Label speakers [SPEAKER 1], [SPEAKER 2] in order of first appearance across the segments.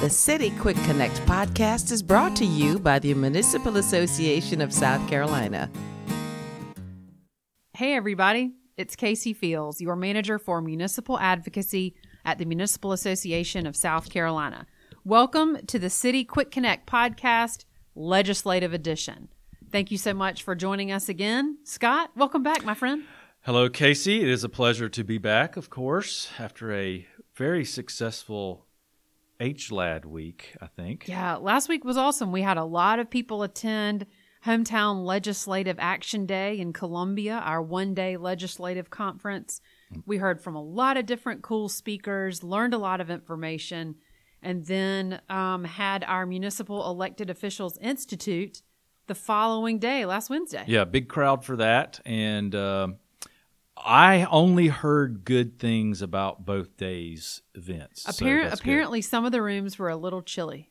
[SPEAKER 1] The City Quick Connect podcast is brought to you by the Municipal Association of South Carolina.
[SPEAKER 2] Hey, everybody. It's Casey Fields, your manager for municipal advocacy at the Municipal Association of South Carolina. Welcome to the City Quick Connect podcast, Legislative Edition. Thank you so much for joining us again. Scott, welcome back, my friend.
[SPEAKER 3] Hello, Casey. It is a pleasure to be back, of course, after a very successful HLAD week, I think.
[SPEAKER 2] Yeah, last week was awesome. We had a lot of people attend Hometown Legislative Action Day in Columbia, our one day legislative conference. We heard from a lot of different cool speakers, learned a lot of information, and then um, had our Municipal Elected Officials Institute the following day, last Wednesday.
[SPEAKER 3] Yeah, big crowd for that. And um I only heard good things about both days' events. so
[SPEAKER 2] Appar-
[SPEAKER 3] good.
[SPEAKER 2] apparently, some of the rooms were a little chilly.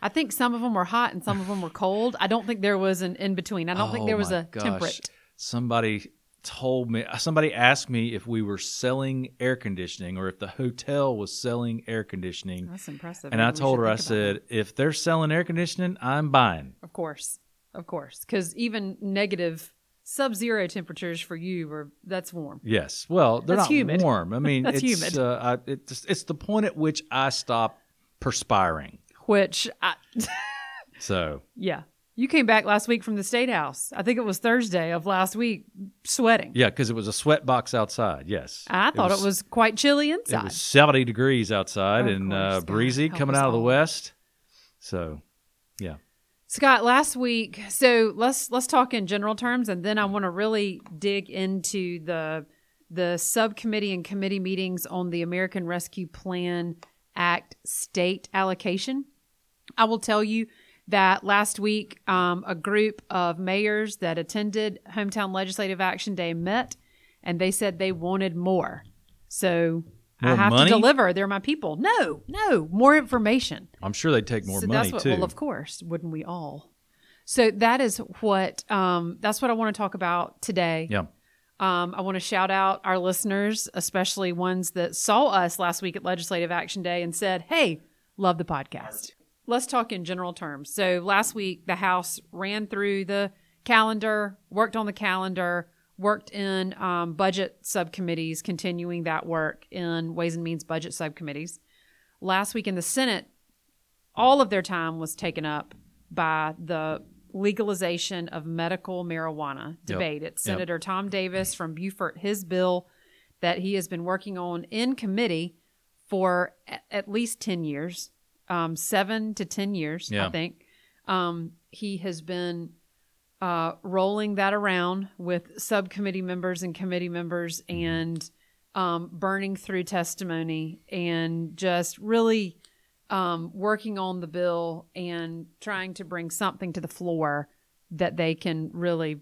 [SPEAKER 2] I think some of them were hot and some of them were cold. I don't think there was an in between. I don't think
[SPEAKER 3] Oh
[SPEAKER 2] there was a
[SPEAKER 3] gosh.
[SPEAKER 2] temperate.
[SPEAKER 3] Somebody told me, somebody asked me if we were selling air conditioning or if the hotel was selling air conditioning.
[SPEAKER 2] That's impressive.
[SPEAKER 3] And I
[SPEAKER 2] Maybe we
[SPEAKER 3] told her, I
[SPEAKER 2] think
[SPEAKER 3] said, if they're selling air conditioning, I'm buying.
[SPEAKER 2] Of course, of course, because even negative sub-zero temperatures for you are that's warm.
[SPEAKER 3] Yes. Well, they're
[SPEAKER 2] That's
[SPEAKER 3] not
[SPEAKER 2] humid.
[SPEAKER 3] warm. I mean,
[SPEAKER 2] That's
[SPEAKER 3] it's,
[SPEAKER 2] humid.
[SPEAKER 3] Uh, I, it's it's the point at which I stop perspiring.
[SPEAKER 2] Which, I,
[SPEAKER 3] So
[SPEAKER 2] yeah, you came back last week from the state house. I think it was Thursday of last week, sweating.
[SPEAKER 3] yeah, because it was a sweat box outside. Yes,
[SPEAKER 2] I thought it was, quite chilly inside.
[SPEAKER 3] It was seventy degrees outside and
[SPEAKER 2] course,
[SPEAKER 3] uh, breezy coming out of the west. So, yeah.
[SPEAKER 2] Scott, last week, so let's let's talk in general terms, and then I want to really dig into the the subcommittee and committee meetings on the American Rescue Plan Act state allocation. I will tell you that last week, um, a group of mayors that attended Hometown Legislative Action Day met, and they said they wanted more. So I have
[SPEAKER 3] money?
[SPEAKER 2] to deliver. They're my people. No, no, more information
[SPEAKER 3] I'm sure they'd take more
[SPEAKER 2] so
[SPEAKER 3] money
[SPEAKER 2] that's what,
[SPEAKER 3] too.
[SPEAKER 2] Well, of course, wouldn't we all? So that is what um, that's what I want to talk about today.
[SPEAKER 3] yeah.
[SPEAKER 2] Um, I want to shout out our listeners, especially ones that saw us last week at Legislative Action Day and said, "Hey, love the podcast." Let's talk in general terms. So last week, the House ran through the calendar, worked on the calendar, worked in um, budget subcommittees, continuing that work in Ways and Means budget subcommittees. Last week in the Senate, all of their time was taken up by the legalization of medical marijuana debate. It's Senator Tom Davis from Beaufort, his bill that he has been working on in committee for at least 10 years, um, seven to 10 years, I think. Um, he has been uh, rolling that around with subcommittee members and committee members and um, burning through testimony and just really um, working on the bill and trying to bring something to the floor that they can really.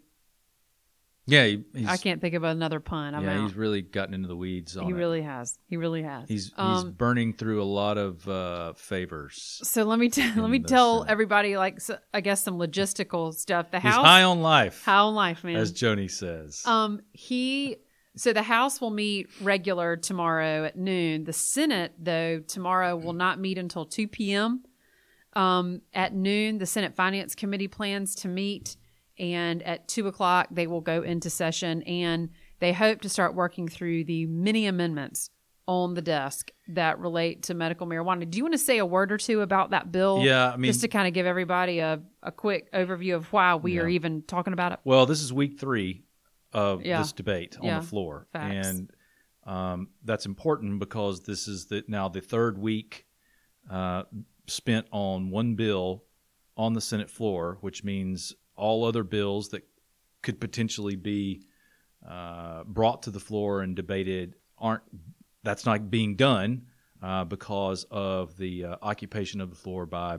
[SPEAKER 3] Yeah, he, he's,
[SPEAKER 2] I can't think of another pun. I'm
[SPEAKER 3] yeah,
[SPEAKER 2] out.
[SPEAKER 3] he's really gotten into the weeds on
[SPEAKER 2] he
[SPEAKER 3] it.
[SPEAKER 2] really has. He really has.
[SPEAKER 3] He's he's
[SPEAKER 2] Um,
[SPEAKER 3] burning through a lot of uh, favors.
[SPEAKER 2] so let me t- let me tell
[SPEAKER 3] Senate.
[SPEAKER 2] everybody like so, I guess some logistical stuff. The
[SPEAKER 3] He's
[SPEAKER 2] house
[SPEAKER 3] high on life,
[SPEAKER 2] high on life, man.
[SPEAKER 3] as Joni says.
[SPEAKER 2] Um, he so the House will meet regular tomorrow at noon. The Senate, though, tomorrow will not meet until two p.m. Um, at noon, the Senate Finance Committee plans to meet, and at two o'clock they will go into session, and they hope to start working through the many amendments on the desk that relate to medical marijuana. Do you want to say a word or two about that bill?
[SPEAKER 3] Yeah, I mean-
[SPEAKER 2] just to kind of give everybody a, a quick overview of why we are even talking about it.
[SPEAKER 3] Well, this is week three of
[SPEAKER 2] Yeah.
[SPEAKER 3] this debate on
[SPEAKER 2] Yeah.
[SPEAKER 3] the floor,
[SPEAKER 2] Facts.
[SPEAKER 3] and um, that's important because this is the now the third week uh, spent on one bill on the Senate floor, which means all other bills that could potentially be uh, brought to the floor and debated aren't. That's not being done uh, because of the uh, occupation of the floor by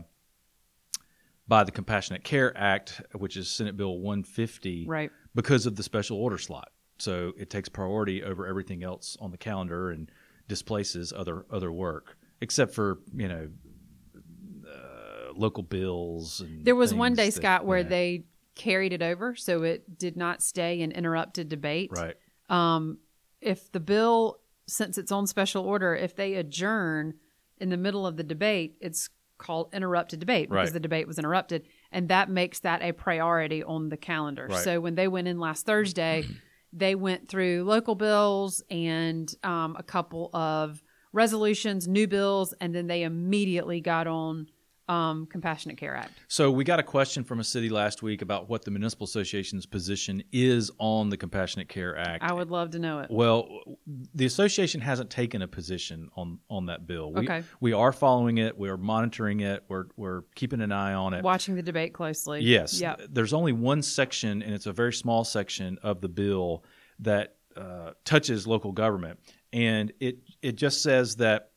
[SPEAKER 3] by the Compassionate Care Act, which is Senate Bill 150
[SPEAKER 2] Right.
[SPEAKER 3] because of the special order slot. So it takes priority over everything else on the calendar and displaces other other work, except for you know uh, local bills. And
[SPEAKER 2] There was one day,
[SPEAKER 3] that-
[SPEAKER 2] Scott, where
[SPEAKER 3] yeah.
[SPEAKER 2] they carried it over, so it did not stay and interrupted debate.
[SPEAKER 3] right.
[SPEAKER 2] Um, if the bill, since it's on special order, if they adjourn in the middle of the debate, it's called interrupted debate because
[SPEAKER 3] Right.
[SPEAKER 2] the debate was interrupted, and that makes that a priority on the calendar.
[SPEAKER 3] Right.
[SPEAKER 2] So when they went in last Thursday, they went through local bills and um, a couple of resolutions, new bills, and then they immediately got on um, Compassionate Care Act.
[SPEAKER 3] So we got a question from a city last week about what the municipal association's position is on the Compassionate Care Act.
[SPEAKER 2] I would love to know it.
[SPEAKER 3] Well, the association hasn't taken a position on on that bill. We,
[SPEAKER 2] Okay.
[SPEAKER 3] we are following it. We're monitoring it. We're we're keeping an eye on it.
[SPEAKER 2] Watching the debate closely.
[SPEAKER 3] Yes.
[SPEAKER 2] Yeah.
[SPEAKER 3] There's only one section, and it's a very small section of the bill that uh, touches local government, and it it just says that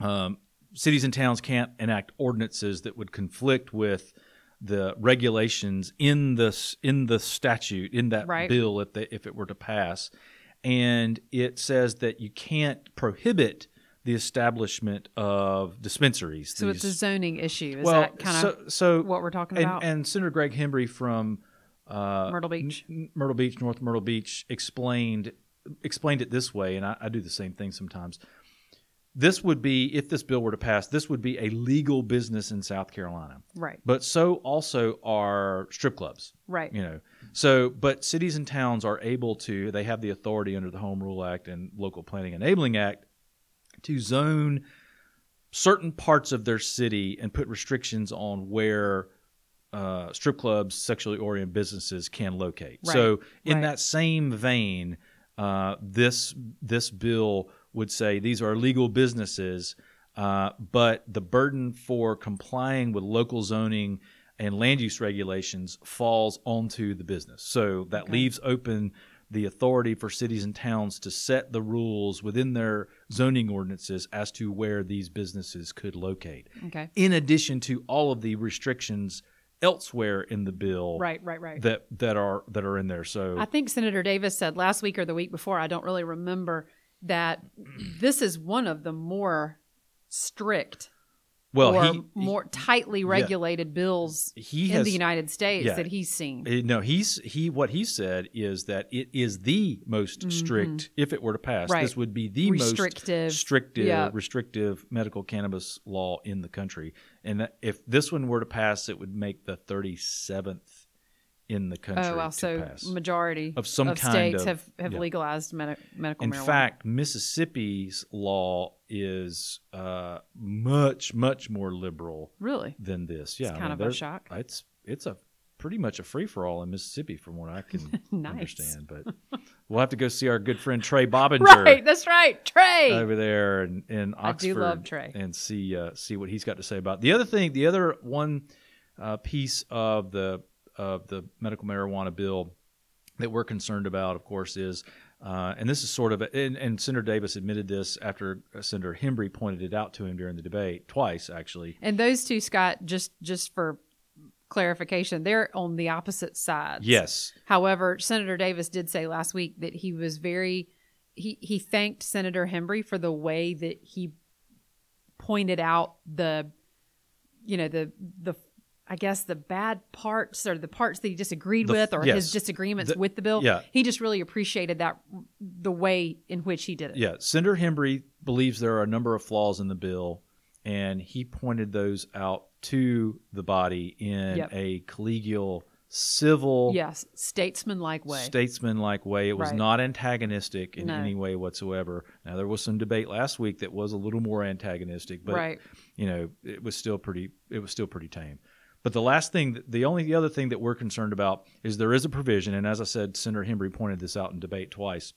[SPEAKER 3] um, cities and towns can't enact ordinances that would conflict with the regulations in the in the statute in that
[SPEAKER 2] Right.
[SPEAKER 3] bill if they, if it were to pass, and it says that you can't prohibit the establishment of dispensaries.
[SPEAKER 2] So it's a zoning issue. Is
[SPEAKER 3] well,
[SPEAKER 2] that kind of
[SPEAKER 3] so, so
[SPEAKER 2] what we're talking
[SPEAKER 3] and,
[SPEAKER 2] about?
[SPEAKER 3] and Senator Greg Hembree from uh,
[SPEAKER 2] Myrtle Beach.
[SPEAKER 3] N- Myrtle Beach, North Myrtle Beach, explained explained it this way, and I, I do the same thing sometimes. This would be, if this bill were to pass, this would be a legal business in South Carolina.
[SPEAKER 2] right.
[SPEAKER 3] But so also are strip clubs.
[SPEAKER 2] Right.
[SPEAKER 3] You know, so but cities and towns are able to. They have the authority under the Home Rule Act and Local Planning Enabling Act to zone certain parts of their city and put restrictions on where uh, strip clubs, sexually oriented businesses can locate.
[SPEAKER 2] Right,
[SPEAKER 3] So, in
[SPEAKER 2] right.
[SPEAKER 3] that same vein, uh, this this bill would say these are legal businesses, uh, but the burden for complying with local zoning and land use regulations falls onto the business. So that
[SPEAKER 2] Okay.
[SPEAKER 3] leaves open the authority for cities and towns to set the rules within their zoning ordinances as to where these businesses could locate.
[SPEAKER 2] Okay.
[SPEAKER 3] In addition to all of the restrictions elsewhere in the bill
[SPEAKER 2] Right. Right. Right.
[SPEAKER 3] that that are that are in there. So
[SPEAKER 2] I think Senator Davis said last week or the week before, I don't really remember, that this is one of the more strict
[SPEAKER 3] well
[SPEAKER 2] or
[SPEAKER 3] he,
[SPEAKER 2] more tightly regulated bills
[SPEAKER 3] he
[SPEAKER 2] in
[SPEAKER 3] has
[SPEAKER 2] the United States
[SPEAKER 3] yeah.
[SPEAKER 2] that he's seen.
[SPEAKER 3] No, he's he. What he said is that it is the most strict. If it were to pass,
[SPEAKER 2] Mm-hmm. Right.
[SPEAKER 3] this would be the
[SPEAKER 2] Restrictive.
[SPEAKER 3] most restrictive,
[SPEAKER 2] Yeah.
[SPEAKER 3] restrictive medical cannabis law in the country. And if this one were to pass, it would make the thirty seventh in the country
[SPEAKER 2] Oh, wow.
[SPEAKER 3] to
[SPEAKER 2] So
[SPEAKER 3] pass.
[SPEAKER 2] majority
[SPEAKER 3] Of some kind
[SPEAKER 2] states
[SPEAKER 3] of-
[SPEAKER 2] have, have
[SPEAKER 3] yeah.
[SPEAKER 2] legalized medi- medical
[SPEAKER 3] In
[SPEAKER 2] marijuana.
[SPEAKER 3] fact, Mississippi's law is uh, much much more liberal
[SPEAKER 2] really?
[SPEAKER 3] than this. Yeah, I
[SPEAKER 2] kind
[SPEAKER 3] mean,
[SPEAKER 2] of a shock.
[SPEAKER 3] It's it's a pretty much a free for all in Mississippi, from what I can
[SPEAKER 2] Nice.
[SPEAKER 3] understand. But we'll have to go see our good friend Trey Bobbinger
[SPEAKER 2] Right. That's right. Trey.
[SPEAKER 3] over there in, in
[SPEAKER 2] I
[SPEAKER 3] Oxford,
[SPEAKER 2] do love Trey.
[SPEAKER 3] and see uh, see what he's got to say about it. the other thing. The other one uh, piece of the of the medical marijuana bill that we're concerned about, of course, is uh, and this is sort of a, and, and Senator Davis admitted this after Senator Hembree pointed it out to him during the debate twice, actually.
[SPEAKER 2] And those two, Scott, just just for clarification, they're on the opposite sides.
[SPEAKER 3] Yes,
[SPEAKER 2] However, Senator Davis did say last week that he was very he he thanked Senator Hembree for the way that he pointed out the you know the the I guess the bad parts or the parts that he disagreed
[SPEAKER 3] The
[SPEAKER 2] with or
[SPEAKER 3] yes.
[SPEAKER 2] his disagreements
[SPEAKER 3] The-
[SPEAKER 2] with the bill.
[SPEAKER 3] yeah.
[SPEAKER 2] He just really appreciated that the way in which he did it.
[SPEAKER 3] Yeah, Senator Hembree believes there are a number of flaws in the bill, and he pointed those out to the body in
[SPEAKER 2] Yep.
[SPEAKER 3] a collegial, civil,
[SPEAKER 2] Yes, statesman-like way.
[SPEAKER 3] statesman-like way. It was
[SPEAKER 2] Right.
[SPEAKER 3] not antagonistic in
[SPEAKER 2] No.
[SPEAKER 3] any way whatsoever. Now there was some debate last week that was a little more antagonistic, but
[SPEAKER 2] right.
[SPEAKER 3] you know it was still pretty. It was still pretty tame. But the last thing, the only the other thing that we're concerned about is there is a provision, and as I said, Senator Hembree pointed this out in debate twice,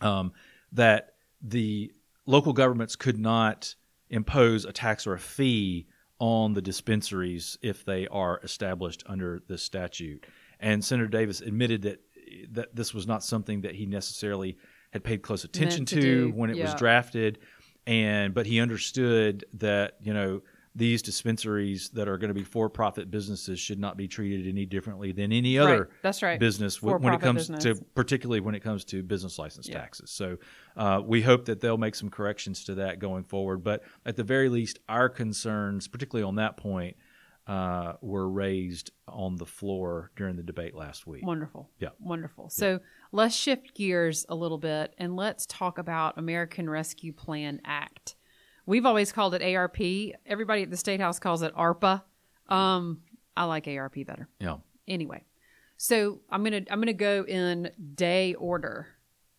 [SPEAKER 3] um, that the local governments could not impose a tax or a fee on the dispensaries if they are established under this statute. And Senator Davis admitted that that this was not something that he necessarily had paid close attention
[SPEAKER 2] to
[SPEAKER 3] to, when it was drafted, and but he understood that you know these dispensaries that are going to be for-profit businesses should not be treated any differently than any other
[SPEAKER 2] right. That's right.
[SPEAKER 3] business wh- when it comes
[SPEAKER 2] business.
[SPEAKER 3] to particularly when it comes to business license
[SPEAKER 2] Yeah.
[SPEAKER 3] taxes. So uh, we hope that they'll make some corrections to that going forward. But at the very least, our concerns, particularly on that point, uh, were raised on the floor during the debate last week.
[SPEAKER 2] Wonderful.
[SPEAKER 3] Yeah.
[SPEAKER 2] Wonderful. So let's shift gears a little bit and let's talk about American Rescue Plan Act, We've always called it ARP. Everybody at the State House calls it ARPA. Um, I like ARP better.
[SPEAKER 3] Yeah.
[SPEAKER 2] Anyway, so I'm gonna I'm gonna go in day order,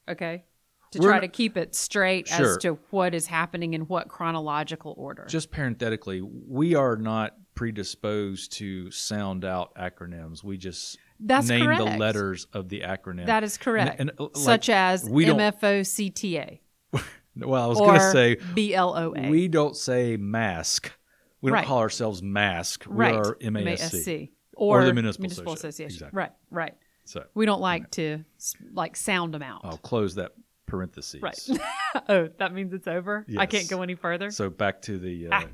[SPEAKER 2] okay, to
[SPEAKER 3] We're
[SPEAKER 2] try to keep it straight
[SPEAKER 3] Sure.
[SPEAKER 2] as to what is happening in what chronological order.
[SPEAKER 3] Just parenthetically, we are not predisposed to sound out acronyms. We just
[SPEAKER 2] That's
[SPEAKER 3] name the letters of the acronym.
[SPEAKER 2] that is correct,
[SPEAKER 3] And- and, uh, like,
[SPEAKER 2] such as
[SPEAKER 3] we
[SPEAKER 2] MFOCTA
[SPEAKER 3] well, I was going to say
[SPEAKER 2] BLOA.
[SPEAKER 3] we don't say mask. We don't
[SPEAKER 2] Right.
[SPEAKER 3] call ourselves mask. We
[SPEAKER 2] right,
[SPEAKER 3] are MASC.
[SPEAKER 2] or,
[SPEAKER 3] Or the Municipal
[SPEAKER 2] Association.
[SPEAKER 3] Association. Exactly.
[SPEAKER 2] Right, right.
[SPEAKER 3] So
[SPEAKER 2] We don't like to like sound them out.
[SPEAKER 3] I'll close that parentheses.
[SPEAKER 2] Right. oh, that means it's over. I can't go any further.
[SPEAKER 3] So back to the uh,
[SPEAKER 2] Ah.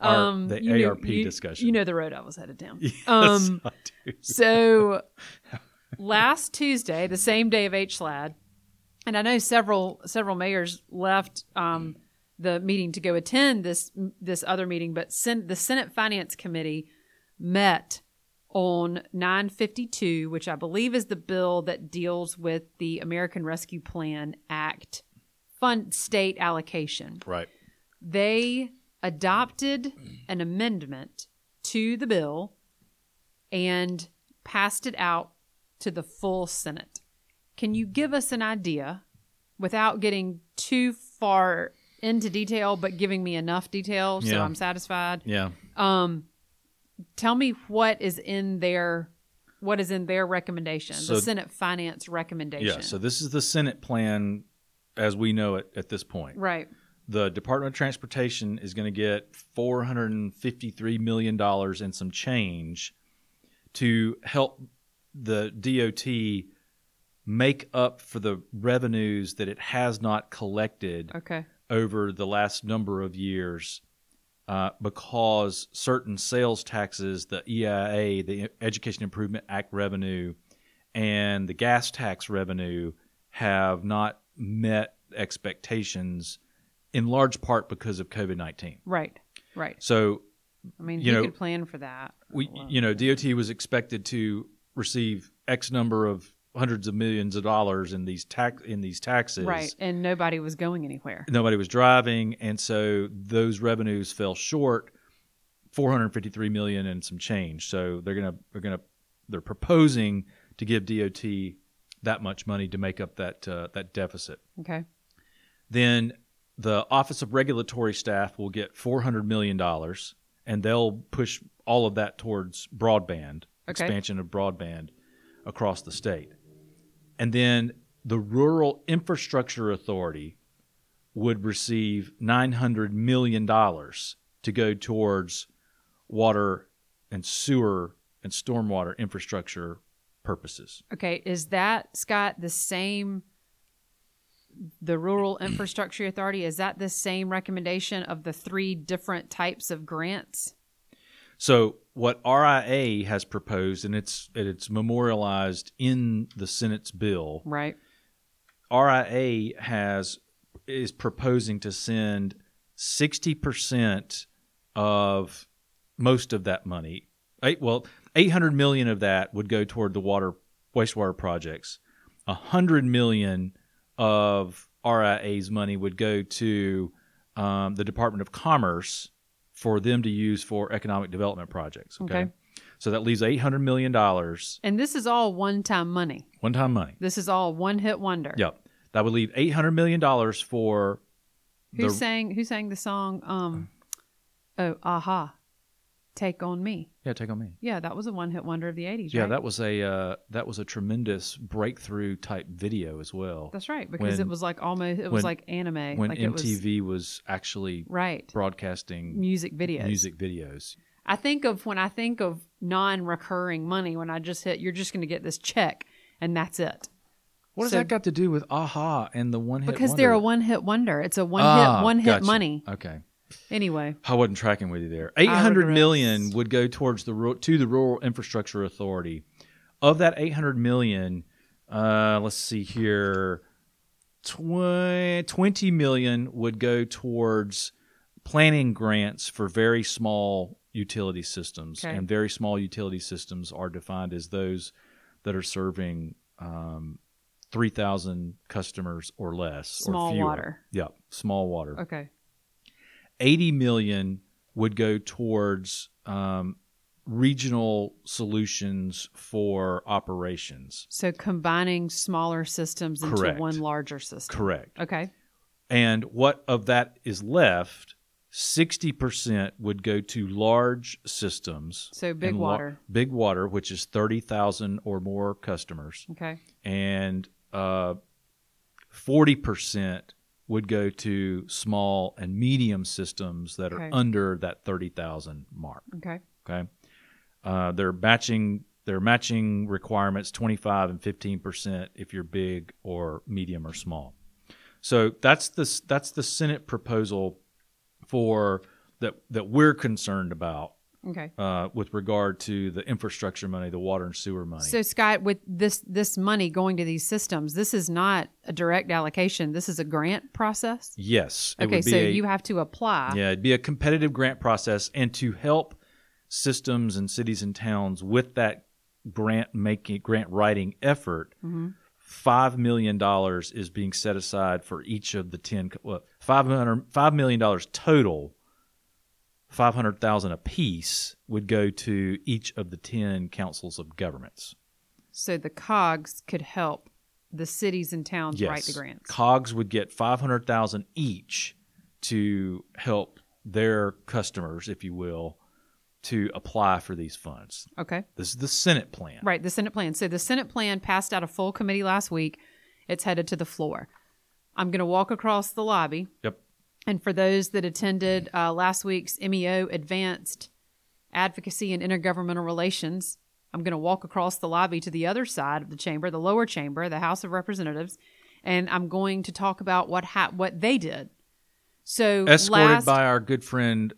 [SPEAKER 3] our-
[SPEAKER 2] um,
[SPEAKER 3] the
[SPEAKER 2] you
[SPEAKER 3] ARP
[SPEAKER 2] you-
[SPEAKER 3] discussion.
[SPEAKER 2] You know the road I was headed down.
[SPEAKER 3] Yes,
[SPEAKER 2] um,
[SPEAKER 3] I do.
[SPEAKER 2] So last Tuesday, the same day of HLAD, and I know several several mayors left um, the meeting to go attend this this other meeting, but sen- the Senate Finance Committee met on 952, which I believe is the bill that deals with the American Rescue Plan Act fund state allocation
[SPEAKER 3] right.
[SPEAKER 2] they adopted an amendment to the bill and passed it out to the full Senate. Can you give us an idea without getting too far into detail, but giving me enough detail so
[SPEAKER 3] Yeah.
[SPEAKER 2] I'm satisfied?
[SPEAKER 3] Yeah.
[SPEAKER 2] Um, tell me what is in their what is in their recommendation,
[SPEAKER 3] So-
[SPEAKER 2] the Senate Finance recommendation.
[SPEAKER 3] Yeah. So this is the Senate plan as we know it at this point.
[SPEAKER 2] right,
[SPEAKER 3] The Department of Transportation is going to get $453 million and some change to help the DOT make up for the revenues that it has not collected
[SPEAKER 2] okay,
[SPEAKER 3] over the last number of years uh, because certain sales taxes, the EIA, the Education Improvement Act revenue, and the gas tax revenue have not met expectations in large part because of COVID 19.
[SPEAKER 2] right, right.
[SPEAKER 3] So,
[SPEAKER 2] I mean,
[SPEAKER 3] You
[SPEAKER 2] who
[SPEAKER 3] know,
[SPEAKER 2] could plan for that?
[SPEAKER 3] we, you know, DOT was expected to receive X number of hundreds of millions of dollars in these tax in these taxes.
[SPEAKER 2] Right, and nobody was going anywhere.
[SPEAKER 3] nobody was driving and so those revenues fell short 453 million and some change so they're going to they're going to they're proposing to give DOT that much money to make up that uh, that deficit
[SPEAKER 2] Okay,
[SPEAKER 3] then the office of regulatory staff will get 400 million dollars and they'll push all of that towards broadband
[SPEAKER 2] Okay.
[SPEAKER 3] expansion of broadband across the state and then the rural infrastructure authority would receive 900 million dollars to go towards water and sewer and stormwater infrastructure purposes
[SPEAKER 2] okay. Is that Scott the same? The Rural Infrastructure Authority is that the same recommendation of the three different types of grants?
[SPEAKER 3] So what RIA has proposed, and it's it's memorialized in the Senate's bill.
[SPEAKER 2] Right.
[SPEAKER 3] RIA has is proposing to send sixty percent of most of that money. Eight, well, eight hundred million of that would go toward the water wastewater projects. A hundred million of RIA's money would go to um, the Department of Commerce for them to use for economic development projects. Okay,
[SPEAKER 2] Okay.
[SPEAKER 3] so that leaves eight hundred million dollars,
[SPEAKER 2] And this is all one-time money.
[SPEAKER 3] one-time money.
[SPEAKER 2] This is all one-hit wonder.
[SPEAKER 3] Yep. That would leave eight hundred million dollars for
[SPEAKER 2] Who
[SPEAKER 3] the
[SPEAKER 2] sang? Who sang the song? Um, oh, aha, take on me.
[SPEAKER 3] yeah. Take on me.
[SPEAKER 2] Yeah, that was a one-hit wonder of the '80s.
[SPEAKER 3] Yeah,
[SPEAKER 2] right?
[SPEAKER 3] that was a uh, that was a tremendous breakthrough type video as well.
[SPEAKER 2] That's right because it was like almost it was
[SPEAKER 3] when-
[SPEAKER 2] like anime
[SPEAKER 3] when
[SPEAKER 2] like it was-
[SPEAKER 3] MTV was, actually
[SPEAKER 2] right
[SPEAKER 3] broadcasting
[SPEAKER 2] music videos.
[SPEAKER 3] music videos.
[SPEAKER 2] I think of when I think of non-recurring money when I just hit you're just going to get this check and that's it
[SPEAKER 3] What does
[SPEAKER 2] So-
[SPEAKER 3] that got to do with Aha and the one hit?
[SPEAKER 2] because they're a one-hit wonder. It's a one-hit
[SPEAKER 3] Ah,
[SPEAKER 2] one-hit
[SPEAKER 3] gotcha.
[SPEAKER 2] money.
[SPEAKER 3] Okay,
[SPEAKER 2] Anyway,
[SPEAKER 3] I wasn't tracking with you there. Eight hundred million would go towards the to the Rural Infrastructure Authority. Of that eight hundred million, uh, let's see here, tw- twenty million would go towards planning grants for very small utility systems,
[SPEAKER 2] Okay.
[SPEAKER 3] and very small utility systems are defined as those that are serving um, three thousand customers or less,
[SPEAKER 2] Small
[SPEAKER 3] or fewer.
[SPEAKER 2] water.
[SPEAKER 3] Yeah, small water.
[SPEAKER 2] okay.
[SPEAKER 3] 80 million would go towards um, regional solutions for operations.
[SPEAKER 2] So combining smaller systems into one larger system.
[SPEAKER 3] Correct.
[SPEAKER 2] Okay.
[SPEAKER 3] And what of that is left, 60% would go to large systems.
[SPEAKER 2] So big
[SPEAKER 3] and la-
[SPEAKER 2] water.
[SPEAKER 3] big water, which is 30,000 or more customers.
[SPEAKER 2] Okay.
[SPEAKER 3] And uh, 40% would go to small and medium systems that are
[SPEAKER 2] Okay.
[SPEAKER 3] under that 30,000 mark.
[SPEAKER 2] Okay.
[SPEAKER 3] Okay. Uh, they're matching their matching requirements 25 and 15 percent if you're big or medium or small. So that's the that's the Senate proposal for that that we're concerned about
[SPEAKER 2] Okay.
[SPEAKER 3] uh, with regard to the infrastructure money, the water and sewer money.
[SPEAKER 2] So Scott, with this this money going to these systems, this is not a direct allocation. This is a grant process.
[SPEAKER 3] yes. it
[SPEAKER 2] Okay, so
[SPEAKER 3] a-
[SPEAKER 2] you have to apply.
[SPEAKER 3] Yeah, it'd be a competitive grant process, and to help systems and cities and towns with that grant making, grant writing effort,
[SPEAKER 2] Mm-hmm.
[SPEAKER 3] five million dollars is being set aside for each of the ten. co- Well, five hundred five million dollars total. Five hundred thousand apiece would go to each of the ten councils of governments.
[SPEAKER 2] So the COGS could help the cities and towns
[SPEAKER 3] Yes,
[SPEAKER 2] write the grants.
[SPEAKER 3] Cogs would get five hundred thousand each to help their customers, if you will, to apply for these funds.
[SPEAKER 2] Okay.
[SPEAKER 3] This is the Senate plan.
[SPEAKER 2] Right, the Senate plan. So the Senate plan passed out a full committee last week. It's headed to the floor. I'm going to walk across the lobby.
[SPEAKER 3] Yep.
[SPEAKER 2] And for those that attended uh, last week's MEO Advanced Advocacy and Intergovernmental Relations, I'm going to walk across the lobby to the other side of the chamber, the lower chamber, the House of Representatives, and I'm going to talk about what ha- what they did. So
[SPEAKER 3] Escorted
[SPEAKER 2] last,
[SPEAKER 3] by our good friend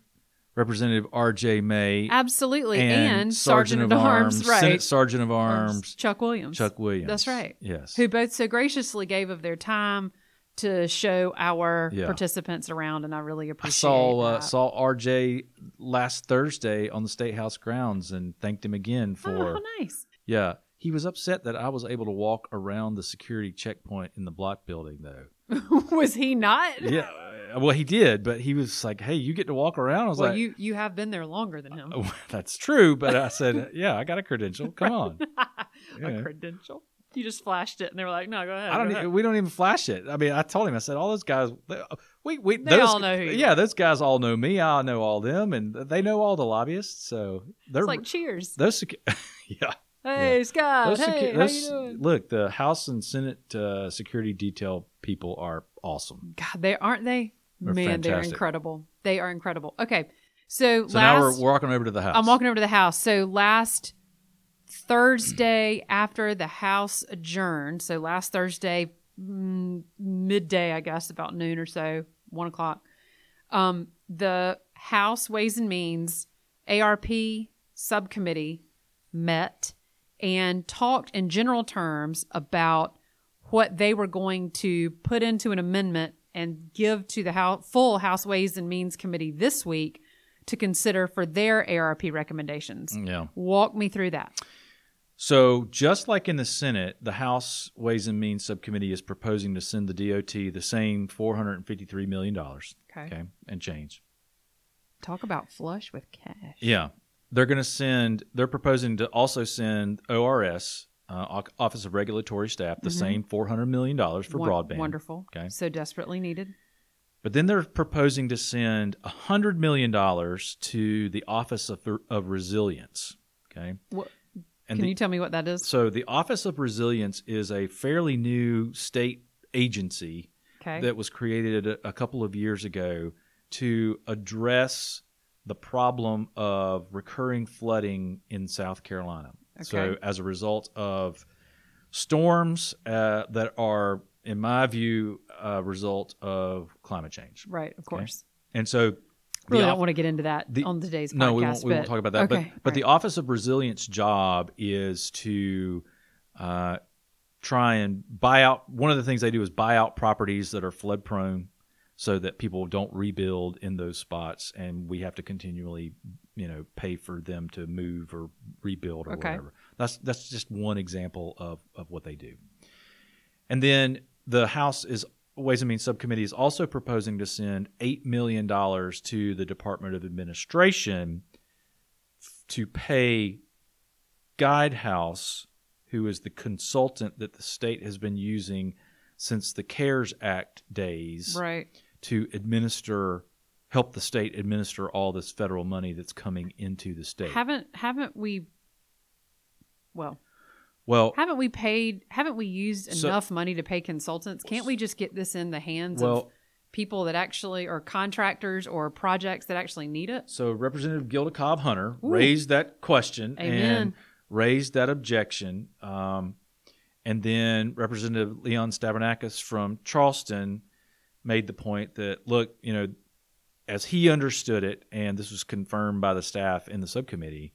[SPEAKER 3] Representative R.J. May
[SPEAKER 2] absolutely,
[SPEAKER 3] and,
[SPEAKER 2] and, Sergeant, of Arms, right?
[SPEAKER 3] Senate Sergeant of Arms
[SPEAKER 2] Chuck Williams.
[SPEAKER 3] Chuck Williams.
[SPEAKER 2] That's right.
[SPEAKER 3] Yes.
[SPEAKER 2] Who both so graciously gave of their time to show our
[SPEAKER 3] Yeah.
[SPEAKER 2] participants around, and I really
[SPEAKER 3] I
[SPEAKER 2] appreciate.
[SPEAKER 3] saw uh, saw R.J. last Thursday on the State House grounds and thanked him again
[SPEAKER 2] Oh,
[SPEAKER 3] for
[SPEAKER 2] how nice.
[SPEAKER 3] Yeah. He was upset that I was able to walk around the security checkpoint in the block building, though.
[SPEAKER 2] Was he not?
[SPEAKER 3] Yeah. Well, he did, but he was like, "Hey, you get to walk around." I was
[SPEAKER 2] Well,
[SPEAKER 3] like,
[SPEAKER 2] you you have been there longer than him.
[SPEAKER 3] "Oh, "That's true," but I said, "Yeah, I got a credential. Come on."
[SPEAKER 2] A
[SPEAKER 3] Yeah.
[SPEAKER 2] credential. You just flashed it, and they were like, "No, go ahead."
[SPEAKER 3] I don't.
[SPEAKER 2] ahead."
[SPEAKER 3] we don't even flash it. I mean, I told him. I said, "All those guys, they, we we
[SPEAKER 2] They
[SPEAKER 3] those,
[SPEAKER 2] all know who you
[SPEAKER 3] yeah, those guys all know me. I know all them, and they know all the lobbyists. So they're
[SPEAKER 2] It's like Cheers.
[SPEAKER 3] those. yeah,
[SPEAKER 2] Hey, Scott.
[SPEAKER 3] those,
[SPEAKER 2] hey, how you doing?
[SPEAKER 3] look. The House and Senate uh, security detail people are awesome.
[SPEAKER 2] God, they aren't they?
[SPEAKER 3] They're
[SPEAKER 2] Man, they're incredible. They are incredible. Okay, so,
[SPEAKER 3] So
[SPEAKER 2] last
[SPEAKER 3] now we're walking over to the house.
[SPEAKER 2] I'm walking over to the house. So last Thursday after the house adjourned, so last Thursday mm, midday, I guess, about noon or so, one o'clock. Um, the House Ways and Means ARP subcommittee met and talked in general terms about what they were going to put into an amendment and give to the House, full House Ways and Means Committee this week to consider for their ARP recommendations.
[SPEAKER 3] Yeah.
[SPEAKER 2] Walk me through that.
[SPEAKER 3] So, just like in the Senate, the House Ways and Means Subcommittee is proposing to send the DOT the same $453 million.
[SPEAKER 2] Okay.
[SPEAKER 3] Okay. And change.
[SPEAKER 2] Talk about flush with cash.
[SPEAKER 3] Yeah. They're going to send, they're proposing to also send ORS, uh, Office of Regulatory Staff, the same $400 million for
[SPEAKER 2] Mm-hmm.
[SPEAKER 3] Broadband.
[SPEAKER 2] Wonderful.
[SPEAKER 3] Okay.
[SPEAKER 2] So desperately needed.
[SPEAKER 3] But then they're proposing to send $100 million to the Office of, of Resilience. Okay.
[SPEAKER 2] What,
[SPEAKER 3] And
[SPEAKER 2] can
[SPEAKER 3] the-
[SPEAKER 2] you tell me what that is?
[SPEAKER 3] So the Office of Resilience is a fairly new state agency
[SPEAKER 2] Okay.
[SPEAKER 3] that was created a, a couple of years ago to address the problem of recurring flooding in South Carolina. So as a result of storms uh, that are, in my view, a result of climate change.
[SPEAKER 2] right, of course.
[SPEAKER 3] And so
[SPEAKER 2] Really
[SPEAKER 3] off-
[SPEAKER 2] don't want to get into that
[SPEAKER 3] the-
[SPEAKER 2] on today's podcast.
[SPEAKER 3] no, we won't, we won't
[SPEAKER 2] but-
[SPEAKER 3] talk about that.
[SPEAKER 2] Okay.
[SPEAKER 3] But, but the Office of Resilience job is to uh, try and buy out. One of the things they do is buy out properties that are flood prone, so that people don't rebuild in those spots, and we have to continually, you know, pay for them to move or rebuild or
[SPEAKER 2] Okay.
[SPEAKER 3] whatever. That's that's just one example of of what they do. And then the House is Ways and Means Subcommittee is also proposing to send $8 million to the Department of Administration f- to pay Guidehouse, who is the consultant that the state has been using since the CARES Act days
[SPEAKER 2] Right.
[SPEAKER 3] to administer, help the state administer all this federal money that's coming into the state.
[SPEAKER 2] Haven't haven't we? Well,
[SPEAKER 3] well,
[SPEAKER 2] haven't we paid? Haven't we used
[SPEAKER 3] So-
[SPEAKER 2] enough money to pay consultants? Can't we just get this in the hands
[SPEAKER 3] well,
[SPEAKER 2] of people that actually are contractors or projects that actually need it?
[SPEAKER 3] So Representative Gilda Cobb Hunter
[SPEAKER 2] Ooh.
[SPEAKER 3] raised that question
[SPEAKER 2] Amen.
[SPEAKER 3] and raised that objection. Um, and then Representative Leon Stavrinakis from Charleston made the point that, look, you know, as he understood it, and this was confirmed by the staff in the subcommittee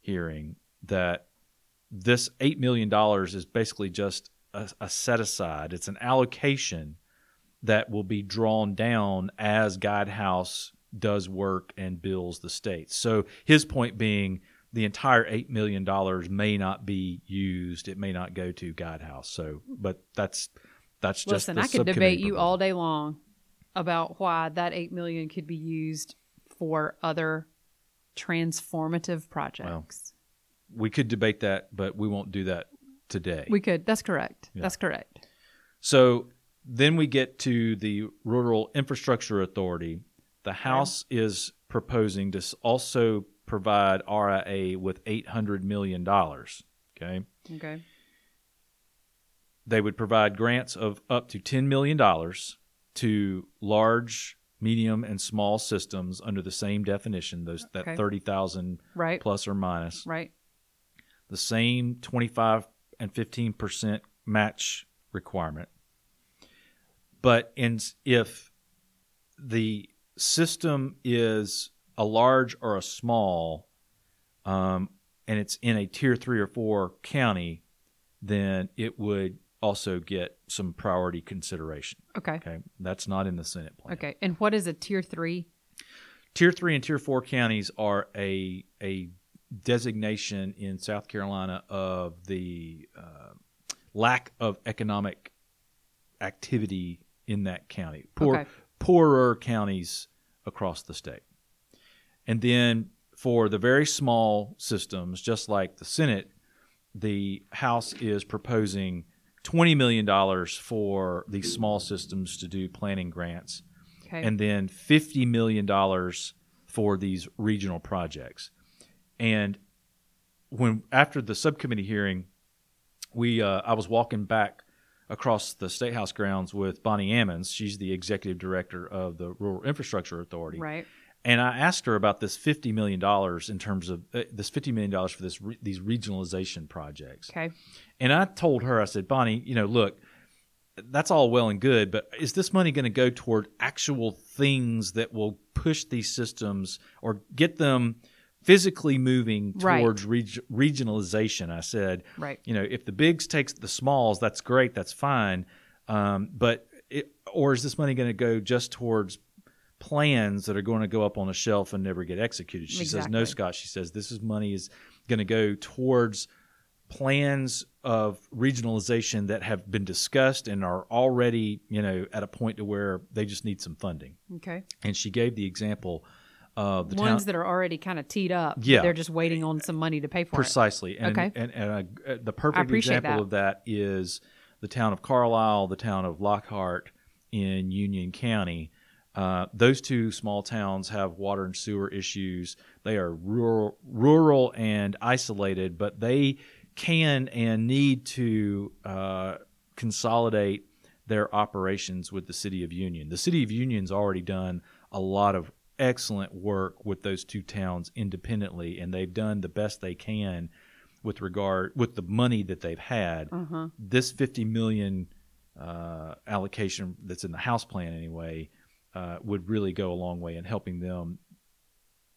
[SPEAKER 3] hearing, that this $8 million is basically just a, a set aside. It's an allocation that will be drawn down as Guidehouse does work and bills the states. So his point being the entire $8 million may not be used. It may not go to Guidehouse. So, but that's, that's just
[SPEAKER 2] Listen,
[SPEAKER 3] the
[SPEAKER 2] I could debate you all day long about why that eight million could be used for other transformative projects.
[SPEAKER 3] We could debate that, but we won't do that today.
[SPEAKER 2] we could. That's correct.
[SPEAKER 3] Yeah.
[SPEAKER 2] That's correct.
[SPEAKER 3] So then we get to the Rural Infrastructure Authority. The House is proposing to also provide RIA with $800 million. Okay.
[SPEAKER 2] Okay.
[SPEAKER 3] They would provide grants of up to $10 million to large, medium, and small systems under the same definition, those that
[SPEAKER 2] Okay.
[SPEAKER 3] 30,000
[SPEAKER 2] Right.
[SPEAKER 3] plus or minus.
[SPEAKER 2] Right.
[SPEAKER 3] The same 25 and 15% match requirement. But in, if the system is a large or a small, um, and it's in a tier three or four county, then it would also get some priority consideration.
[SPEAKER 2] Okay.
[SPEAKER 3] Okay, that's not in the Senate plan.
[SPEAKER 2] Okay. And what is a tier three?
[SPEAKER 3] Tier three and tier four counties are a a designation in South Carolina of the uh, lack of economic activity in that county. Poor,
[SPEAKER 2] Okay.
[SPEAKER 3] Poorer counties across the state. And then for the very small systems, just like the Senate, the House is proposing $20 million for these small systems to do planning grants
[SPEAKER 2] Okay.
[SPEAKER 3] and then $50 million for these regional projects. And when after the subcommittee hearing, we uh, I was walking back across the state house grounds with Bonnie Ammons. She's the executive director of the Rural Infrastructure Authority.
[SPEAKER 2] right.
[SPEAKER 3] And I asked her about this fifty million dollars in terms of uh, this fifty million dollars for this re- these regionalization projects.
[SPEAKER 2] Okay.
[SPEAKER 3] And I told her, I said, Bonnie, you know, look, that's all well and good, but is this money going to go toward actual things that will push these systems or get them physically moving
[SPEAKER 2] Right.
[SPEAKER 3] towards reg- regionalization? I said,
[SPEAKER 2] Right.
[SPEAKER 3] you know, if the bigs takes the smalls, that's great, that's fine. Um, but it, or is this money going to go just towards plans that are going to go up on a shelf and never get executed? She says, no, Scott. She says this is money is going to go towards plans of regionalization that have been discussed and are already, you know, at a point to where they just need some funding.
[SPEAKER 2] Okay.
[SPEAKER 3] And she gave the example of the
[SPEAKER 2] Ones
[SPEAKER 3] town
[SPEAKER 2] that are already kind of teed up.
[SPEAKER 3] Yeah.
[SPEAKER 2] They're just waiting on some money to pay for it.
[SPEAKER 3] precisely. And,
[SPEAKER 2] Okay.
[SPEAKER 3] and, and uh, the perfect example
[SPEAKER 2] that.
[SPEAKER 3] of that is the town of Carlisle, the town of Lockhart in Union County. Uh, those two small towns have water and sewer issues. They are rural, rural and isolated, but they can and need to uh, consolidate their operations with the city of Union. The city of Union's already done a lot of excellent work with those two towns independently, and they've done the best they can with regard with the money that they've had.
[SPEAKER 2] Uh-huh.
[SPEAKER 3] This 50 million uh, allocation that's in the house plan anyway uh, would really go a long way in helping them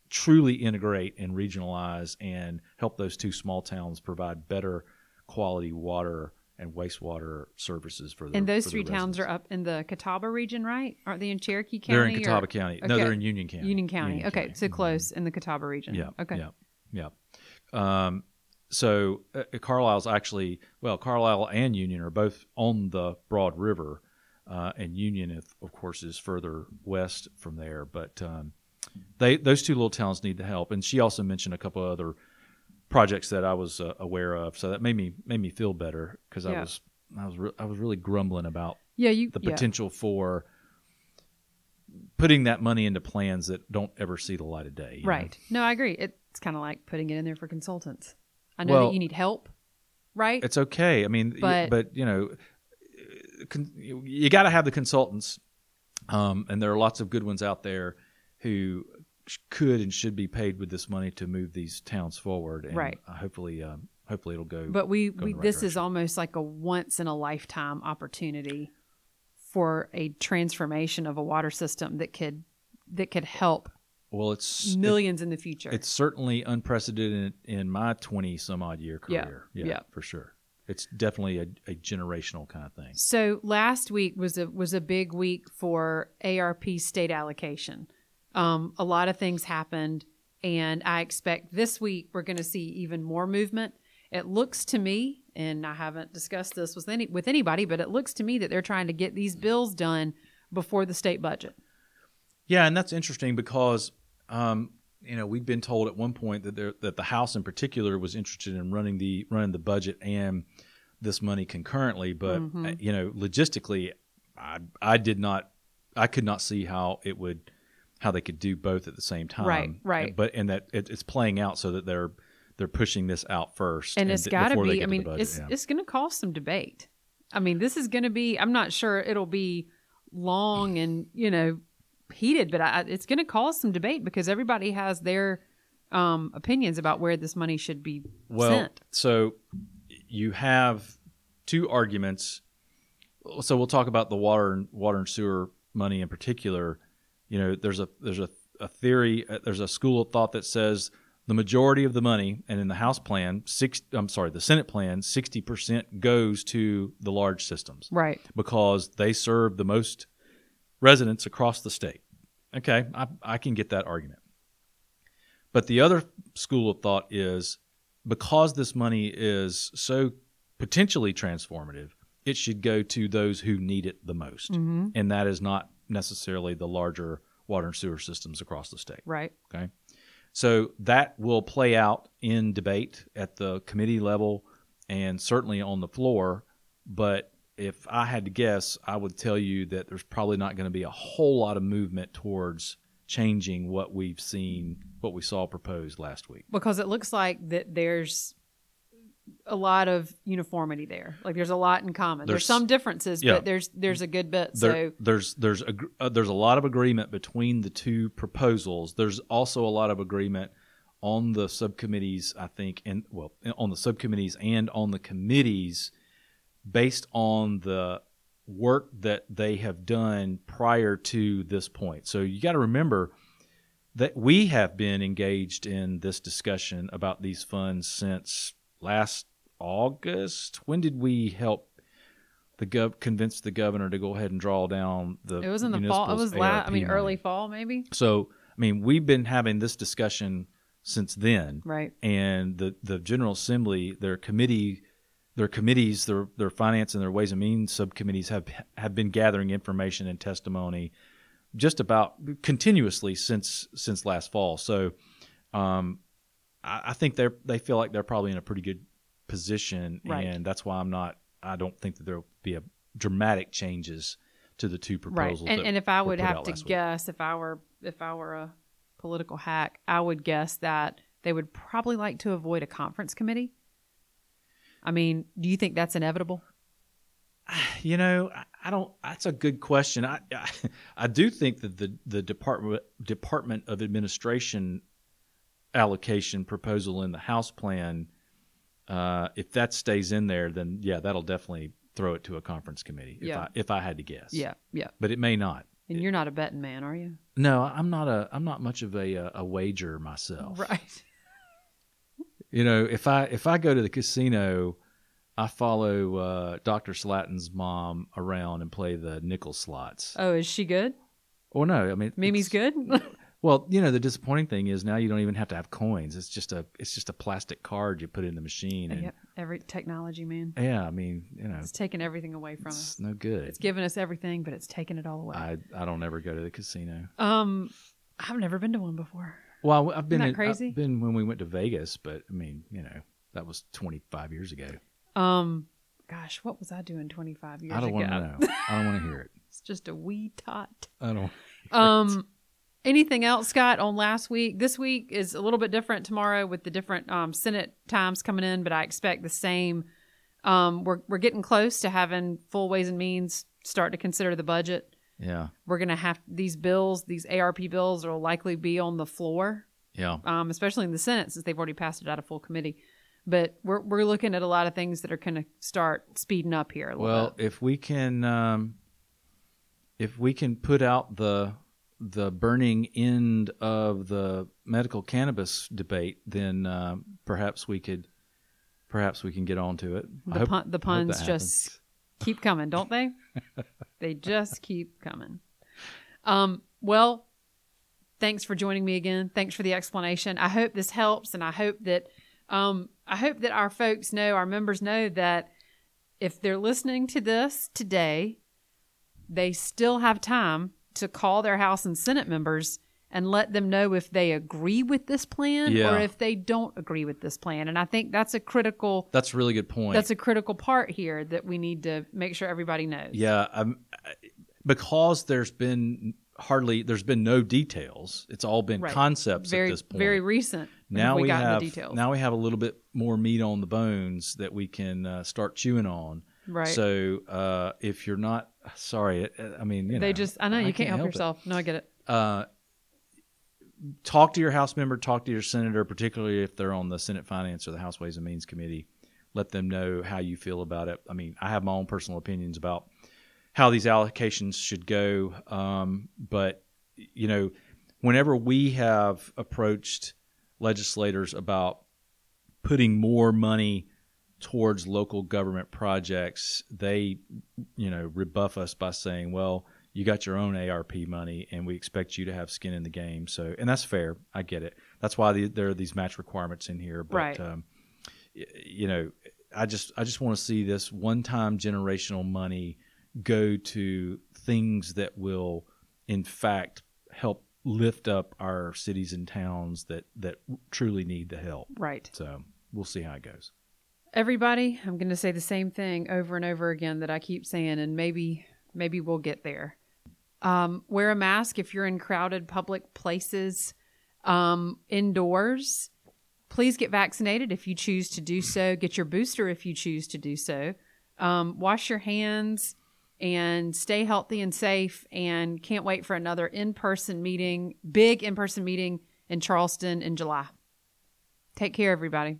[SPEAKER 3] truly integrate and regionalize and help those two small towns provide better quality water and wastewater services for their
[SPEAKER 2] And those three towns are up in the Catawba region, right? Aren't they in Cherokee County?
[SPEAKER 3] They're in
[SPEAKER 2] or-
[SPEAKER 3] Catawba County. No, they're in Union County.
[SPEAKER 2] Union County.
[SPEAKER 3] Union
[SPEAKER 2] okay,
[SPEAKER 3] County.
[SPEAKER 2] so
[SPEAKER 3] Mhm.
[SPEAKER 2] close in the Catawba region.
[SPEAKER 3] Yeah.
[SPEAKER 2] Okay.
[SPEAKER 3] Yeah. Yeah. Um, so uh, Carlisle's actually well, Carlisle and Union are both on the Broad River, uh, and Union, of, of course, is further west from there. But um, they those two little towns need the help. And she also mentioned a couple other projects that I was uh, aware of, so that made me made me feel better because I was I was re- I was really grumbling about
[SPEAKER 2] Yeah, you
[SPEAKER 3] the
[SPEAKER 2] yeah.
[SPEAKER 3] potential for putting that money into plans that don't ever see the light of day. you know?
[SPEAKER 2] Right. No, I agree. It's kind of like putting it in there for consultants. I know
[SPEAKER 3] Well-
[SPEAKER 2] that you need help, right?
[SPEAKER 3] It's okay. I mean, but,
[SPEAKER 2] But-
[SPEAKER 3] you know, con- you, got to have the consultants, um, and there are lots of good ones out there who could and should be paid with this money to move these towns forward. And
[SPEAKER 2] Right.
[SPEAKER 3] hopefully, um, hopefully it'll go.
[SPEAKER 2] but we,
[SPEAKER 3] go
[SPEAKER 2] we
[SPEAKER 3] right
[SPEAKER 2] this is almost like a once in a lifetime opportunity for a transformation of a water system that could that could help
[SPEAKER 3] well, it's it-
[SPEAKER 2] millions in the future.
[SPEAKER 3] it's certainly unprecedented in my twenty some odd year
[SPEAKER 2] Yeah,
[SPEAKER 3] career.
[SPEAKER 2] yeah.
[SPEAKER 3] for sure. It's definitely a, a generational kind of thing.
[SPEAKER 2] So last week was a was a big week for ARP state allocation. Um, a lot of things happened, and I expect this week we're going to see even more movement. It looks to me, and I haven't discussed this with any with anybody, but it looks to me that they're trying to get these bills done before the state budget.
[SPEAKER 3] Yeah, and that's interesting because um, you know we'd been told at one point that there, that the House in particular was interested in running the running the budget and this money concurrently, but
[SPEAKER 2] Mm-hmm.
[SPEAKER 3] uh, you know logistically, I I did not I could not see how it would how they could do both at the same time.
[SPEAKER 2] Right, right.
[SPEAKER 3] But and that it, it's playing out so that they're they're pushing this out first,
[SPEAKER 2] and it's
[SPEAKER 3] d-
[SPEAKER 2] got to be. I mean, it's
[SPEAKER 3] yeah.
[SPEAKER 2] it's going to cause some debate. I mean, this is going to be. I'm not sure it'll be long and you know heated, but I, it's going to cause some debate because everybody has their um, opinions about where this money should be
[SPEAKER 3] Well,
[SPEAKER 2] sent.
[SPEAKER 3] so you have two arguments. So we'll talk about the water and water and sewer money in particular. You know, there's a there's a, a theory, uh, there's a school of thought that says the majority of the money, and in the House plan, six I'm sorry, the Senate plan, sixty percent goes to the large systems
[SPEAKER 2] Right.
[SPEAKER 3] because they serve the most residents across the state. Okay, I, I can get that argument. But the other school of thought is because this money is so potentially transformative, it should go to those who need it the most.
[SPEAKER 2] Mm-hmm.
[SPEAKER 3] And that is not necessarily the larger water and sewer systems across the state.
[SPEAKER 2] Right.
[SPEAKER 3] Okay. So that will play out in debate at the committee level and certainly on the floor. But if I had to guess, I would tell you that there's probably not going to be a whole lot of movement towards changing what we've seen, what we saw proposed last week.
[SPEAKER 2] Because it looks like that there's a lot of uniformity there. Like there's a lot in common. There's,
[SPEAKER 3] There's-
[SPEAKER 2] some differences,
[SPEAKER 3] yeah.
[SPEAKER 2] but there's there's a good bit.
[SPEAKER 3] There,
[SPEAKER 2] so
[SPEAKER 3] there's there's a, uh, there's a lot of agreement between the two proposals. There's also a lot of agreement on the subcommittees, I think, and well, on the subcommittees and on the committees, based on the work that they have done prior to this point. So you got to remember that we have been engaged in this discussion about these funds since last August. When did we help the gov convince the governor to go ahead and draw down the?
[SPEAKER 2] it was in the fall. It was la- I mean
[SPEAKER 3] money?
[SPEAKER 2] early fall maybe.
[SPEAKER 3] So I mean, we've been having this discussion since then,
[SPEAKER 2] Right.
[SPEAKER 3] and the the General Assembly, their committee, their committees, their their finance and their ways and means subcommittees have have been gathering information and testimony just about continuously since since last fall. So um, I, I think they're they feel like they're probably in a pretty good position,
[SPEAKER 2] Right.
[SPEAKER 3] and that's why I'm not. I don't think that there'll be a dramatic changes to the two
[SPEAKER 2] Right.
[SPEAKER 3] proposals.
[SPEAKER 2] And, and if I would have to
[SPEAKER 3] last week.
[SPEAKER 2] guess, if I were if I were a political hack, I would guess that they would probably like to avoid a conference committee. I mean, do you think that's inevitable?
[SPEAKER 3] You know, I- I don't. That's a good question. I, I I do think that the the department Department of Administration allocation proposal in the House plan, uh, if that stays in there, then yeah, that'll definitely throw it to a conference committee. If
[SPEAKER 2] Yeah.
[SPEAKER 3] I if I had to guess.
[SPEAKER 2] Yeah, yeah.
[SPEAKER 3] But it may not.
[SPEAKER 2] And you're not a betting man, are you?
[SPEAKER 3] No, I'm not a. I'm not much of a a, a wager myself.
[SPEAKER 2] Right.
[SPEAKER 3] You know, if I if I go to the casino, I follow uh, Doctor Slatton's mom around and play the nickel slots.
[SPEAKER 2] Oh, is she good?
[SPEAKER 3] Well, no, I mean
[SPEAKER 2] Mimi's good.
[SPEAKER 3] Well, you know, the disappointing thing is now you don't even have to have coins. It's just a it's just a plastic card you put in the machine, and
[SPEAKER 2] Yep. Every technology, man.
[SPEAKER 3] yeah, I mean, you know,
[SPEAKER 2] It's taking everything away from us.
[SPEAKER 3] no good.
[SPEAKER 2] It's giving us everything, but it's taking it all away.
[SPEAKER 3] I I don't ever go to the casino.
[SPEAKER 2] um, I've never been to one before.
[SPEAKER 3] Well, I've been
[SPEAKER 2] that
[SPEAKER 3] in-
[SPEAKER 2] crazy?
[SPEAKER 3] I've been when we went to Vegas, but I mean, you know, that was 25 years ago.
[SPEAKER 2] Um, gosh, what was I doing 25 years
[SPEAKER 3] I don't
[SPEAKER 2] ago?
[SPEAKER 3] want to know. I don't want to hear it.
[SPEAKER 2] It's just a wee tot.
[SPEAKER 3] I don't.
[SPEAKER 2] Um, anything else, Scott, on last week? This week is a little bit different tomorrow with the different um, Senate times coming in, but I expect the same. Um, we're we're getting close to having full Ways and Means start to consider the budget.
[SPEAKER 3] Yeah,
[SPEAKER 2] We're gonna have these bills, these ARP bills, will likely be on the floor,
[SPEAKER 3] yeah.
[SPEAKER 2] um, especially in the Senate since they've already passed it out of full committee. But we're we're looking at a lot of things that are going to start speeding up here. A
[SPEAKER 3] Well,
[SPEAKER 2] bit.
[SPEAKER 3] if we can, um, if we can put out the the burning end of the medical cannabis debate, then uh, perhaps we could, perhaps we can get on to it.
[SPEAKER 2] The
[SPEAKER 3] hope-
[SPEAKER 2] pun, the puns just keep coming, don't they? they just keep coming. Um, well, thanks for joining me again. Thanks for the explanation. I hope this helps, and I hope that um, I hope that our folks know, our members know that if they're listening to this today, they still have time to call their House and Senate members and let them know if they agree with this plan
[SPEAKER 3] Yeah.
[SPEAKER 2] or if they don't agree with this plan. And I think that's a critical
[SPEAKER 3] That's a really good point.
[SPEAKER 2] that's a critical part here that we need to make sure everybody knows.
[SPEAKER 3] Yeah, um, because there's been hardly there's been no details. It's all been
[SPEAKER 2] Right.
[SPEAKER 3] concepts
[SPEAKER 2] very
[SPEAKER 3] at this point.
[SPEAKER 2] very recent.
[SPEAKER 3] now
[SPEAKER 2] we,
[SPEAKER 3] we, have
[SPEAKER 2] the details.
[SPEAKER 3] now we have a little bit more meat on the bones that we can uh, start chewing on.
[SPEAKER 2] Right.
[SPEAKER 3] So uh, if you're not sorry, I mean you know,
[SPEAKER 2] they just I know you can't, help,
[SPEAKER 3] it.
[SPEAKER 2] yourself. No, I get it.
[SPEAKER 3] Uh, talk to your House member, talk to your senator, particularly if they're on the Senate Finance or the House Ways and Means Committee. Let them know how you feel about it. I mean, I have my own personal opinions about how these allocations should go, um, but you know, whenever we have approached legislators about putting more money towards local government projects, they, you know, rebuff us by saying, "Well, you got your own ARP money, and we expect you to have skin in the game." So, and that's fair. I get it. That's why the, there are these match requirements in here. But,
[SPEAKER 2] Right.
[SPEAKER 3] Um, you know, I just I just want to see this one-time generational money go to things that will, in fact, help lift up our cities and towns that that truly need the help.
[SPEAKER 2] Right.
[SPEAKER 3] So we'll see how it goes.
[SPEAKER 2] Everybody, I'm going to say the same thing over and over again that I keep saying, and maybe maybe we'll get there. Um, wear a mask if you're in crowded public places, um, indoors. Please get vaccinated if you choose to do so. Get your booster if you choose to do so. Um, wash your hands and stay healthy and safe. And can't wait for another in person meeting, big in person meeting in Charleston in July. Take care, everybody.